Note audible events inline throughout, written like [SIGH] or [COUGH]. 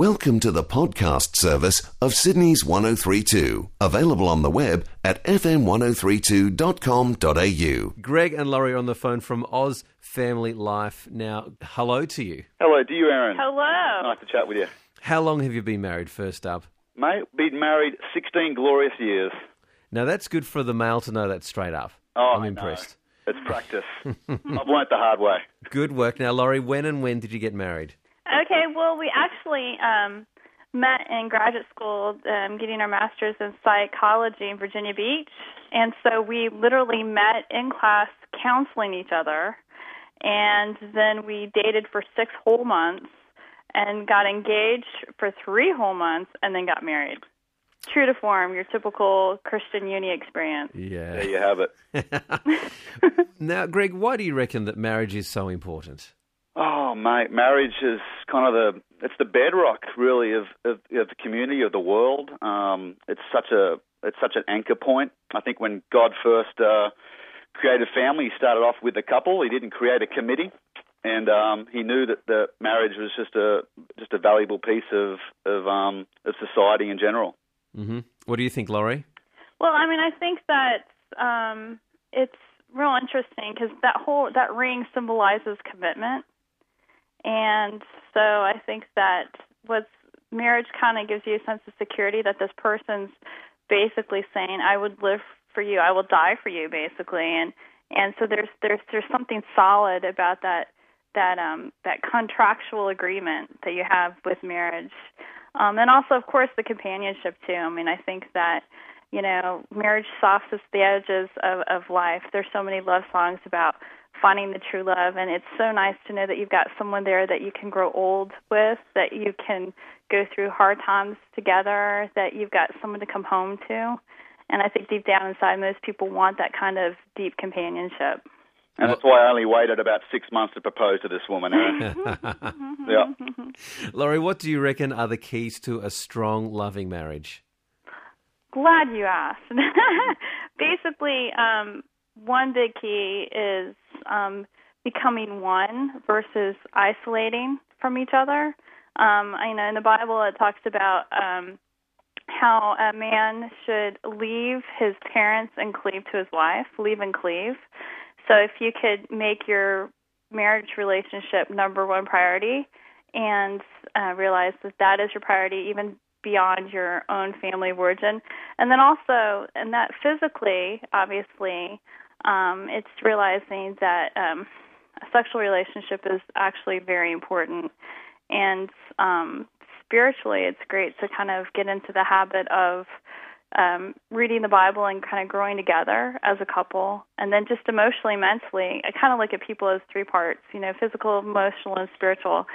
Welcome to the podcast service of Sydney's 1032, available on the web at fm1032.com.au. Greg and Laurie are on the phone from Oz Family Life. Now, hello to you. Hello to you, Aaron. Hello. Nice to chat with you. How long have you been married, first up? Mate, been married 16 glorious years. Now, that's good for the male to know that straight up. Oh, I'm I impressed. know. It's practice. [LAUGHS] I've learnt the hard way. Good work. Now, Laurie, when and when did you get married? Okay, well, we actually um, met in graduate school, um, getting our master's in psychology in Virginia Beach, and so we literally met in class, counseling each other, and then we dated for six whole months, and got engaged for three whole months, and then got married. True to form, your typical Christian uni experience. Yeah. There you have it. [LAUGHS] Now, Greg, why do you reckon that marriage is so important? Mate, marriage is kind of the it's the bedrock, really, of of, of the community of the world. Um, it's such a it's such an anchor point. I think when God first uh, created family, He started off with a couple. He didn't create a committee, and um, He knew that the marriage was just a just a valuable piece of of um, of society in general. hmm What do you think, Laurie? Well, I mean, I think that um, it's real interesting because that whole that ring symbolizes commitment, and so I think that what's marriage kind of gives you a sense of security that this person's basically saying, "I would live for you, I will die for you," basically, and and so there's there's there's something solid about that that um that contractual agreement that you have with marriage. Um and also of course the companionship too. I mean i think that you know marriage softens the edges of of life. There's so many love songs about finding the true love and it's so nice to know that you've got someone there that you can grow old with that you can go through hard times together that you've got someone to come home to and i think deep down inside most people want that kind of deep companionship And that's why I only waited about six months to propose to this woman. Aaron. [LAUGHS] [LAUGHS] yeah. Laurie, what do you reckon are the keys to a strong, loving marriage? Glad you asked. [LAUGHS] Basically, um, one big key is um, becoming one versus isolating from each other. Um, I know in the Bible it talks about um, how a man should leave his parents and cleave to his wife, leave and cleave. So if you could make your marriage relationship number one priority and uh, realize that that is your priority even beyond your own family of origin. And then also, and that physically, obviously, um, it's realizing that um, a sexual relationship is actually very important. And um, spiritually, it's great to kind of get into the habit of um, reading the Bible and kind of growing together as a couple. And then just emotionally, mentally, I kind of look at people as three parts, you know, physical, emotional, and spiritual.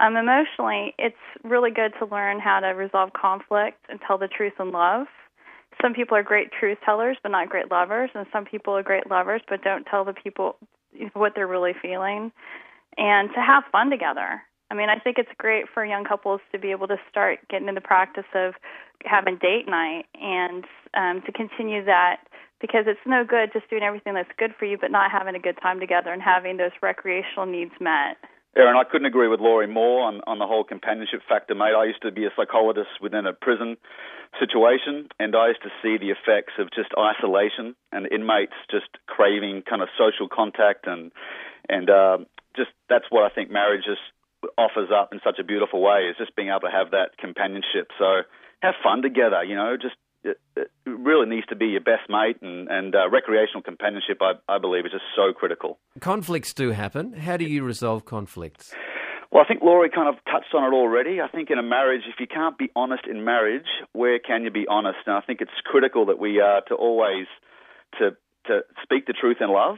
Um, emotionally, it's really good to learn how to resolve conflict and tell the truth in love. Some people are great truth tellers, but not great lovers, and some people are great lovers, but don't tell the people what they're really feeling. And to have fun together. I mean, I think it's great for young couples to be able to start getting in the practice of having date night and um, to continue that because it's no good just doing everything that's good for you but not having a good time together and having those recreational needs met. Aaron, I couldn't agree with Laurie more on, on the whole companionship factor, mate. I used to be a psychologist within a prison situation, and I used to see the effects of just isolation and inmates just craving kind of social contact, and and uh, just that's what I think marriage just offers up in such a beautiful way is just being able to have that companionship. So have fun together, you know, just it, it really needs to be your best mate, and, and uh, recreational companionship, I, I believe, is just so critical. Conflicts do happen. How do you resolve conflicts? Well, I think Laurie kind of touched on it already. I think in a marriage, if you can't be honest in marriage, where can you be honest? And I think it's critical that we are to always to to speak the truth in love.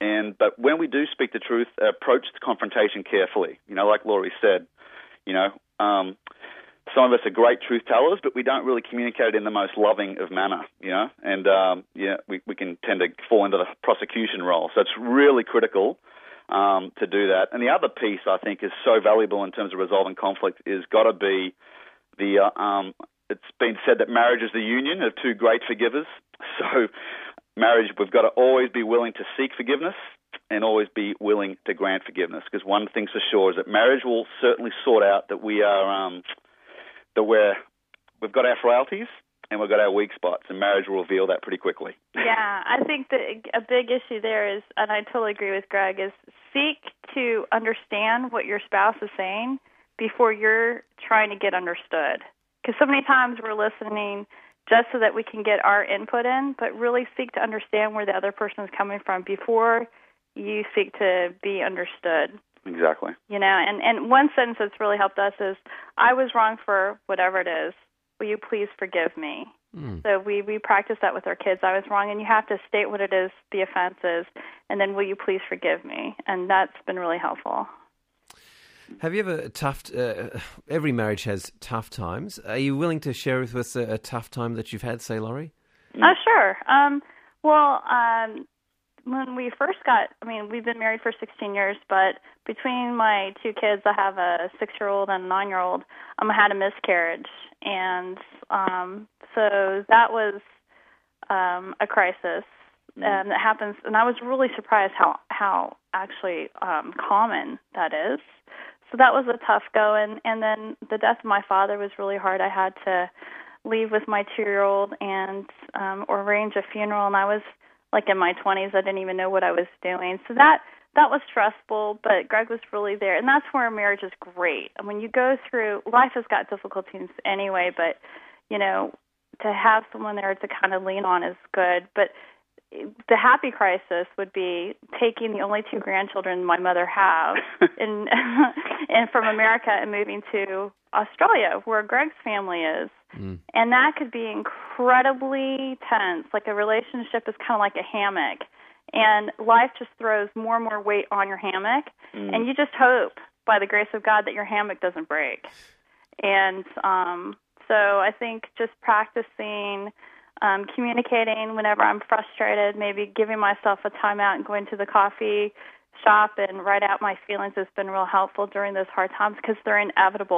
And but when we do speak the truth, approach the confrontation carefully. You know, like Laurie said, you know, um, some of us are great truth tellers, but we don't really communicate in the most loving of manner, you know, and um, yeah, we, we can tend to fall into the prosecution role. So it's really critical um, to do that. And the other piece I think is so valuable in terms of resolving conflict is got to be the. Uh, um, it's been said that marriage is the union of two great forgivers. [LAUGHS] So marriage, we've got to always be willing to seek forgiveness and always be willing to grant forgiveness. Because one thing's for sure is that marriage will certainly sort out that we are um, that we're we've got our frailties and we've got our weak spots, and marriage will reveal that pretty quickly. [LAUGHS] yeah, I think that a big issue there is, and I totally agree with Greg, is seek to understand what your spouse is saying before you're trying to get understood. Because so many times we're listening just so that we can get our input in, but really seek to understand where the other person is coming from before you seek to be understood. Exactly. You know, and and one sentence that's really helped us is, "I was wrong for whatever it is. Will you please forgive me?" Mm. So we we practice that with our kids. I was wrong, and you have to state what it is the offense is, and then will you please forgive me? And that's been really helpful. Have you ever tough? Uh, [SIGHS] every marriage has tough times. Are you willing to share with us a, a tough time that you've had, say, Laurie? Uh, sure. Um, well, um, when we first got, I mean, we've been married for 16 years, but between my two kids, I have a six-year-old and a nine-year-old. Um, I had a miscarriage, and um, so that was um, a crisis, mm-hmm. and it happens. And I was really surprised how how actually um, common that is. So that was a tough go, and and then the death of my father was really hard. I had to leave with my two-year-old and um, arrange a funeral, and I was like in my 20s. I didn't even know what I was doing. So that that was stressful, but Greg was really there, and that's where marriage is great. And when you go through life, has got difficulties anyway, but you know, to have someone there to kind of lean on is good. But the happy crisis would be taking the only two grandchildren my mother has [LAUGHS] and [LAUGHS] and from America and moving to Australia where Greg's family is. Mm. And that could be incredibly tense. Like a relationship is kind of like a hammock and life just throws more and more weight on your hammock mm. and you just hope by the grace of God that your hammock doesn't break. And um so I think just practicing um, communicating whenever I'm frustrated, maybe giving myself a timeout and going to the coffee shop and write out my feelings has been real helpful during those hard times because they're inevitable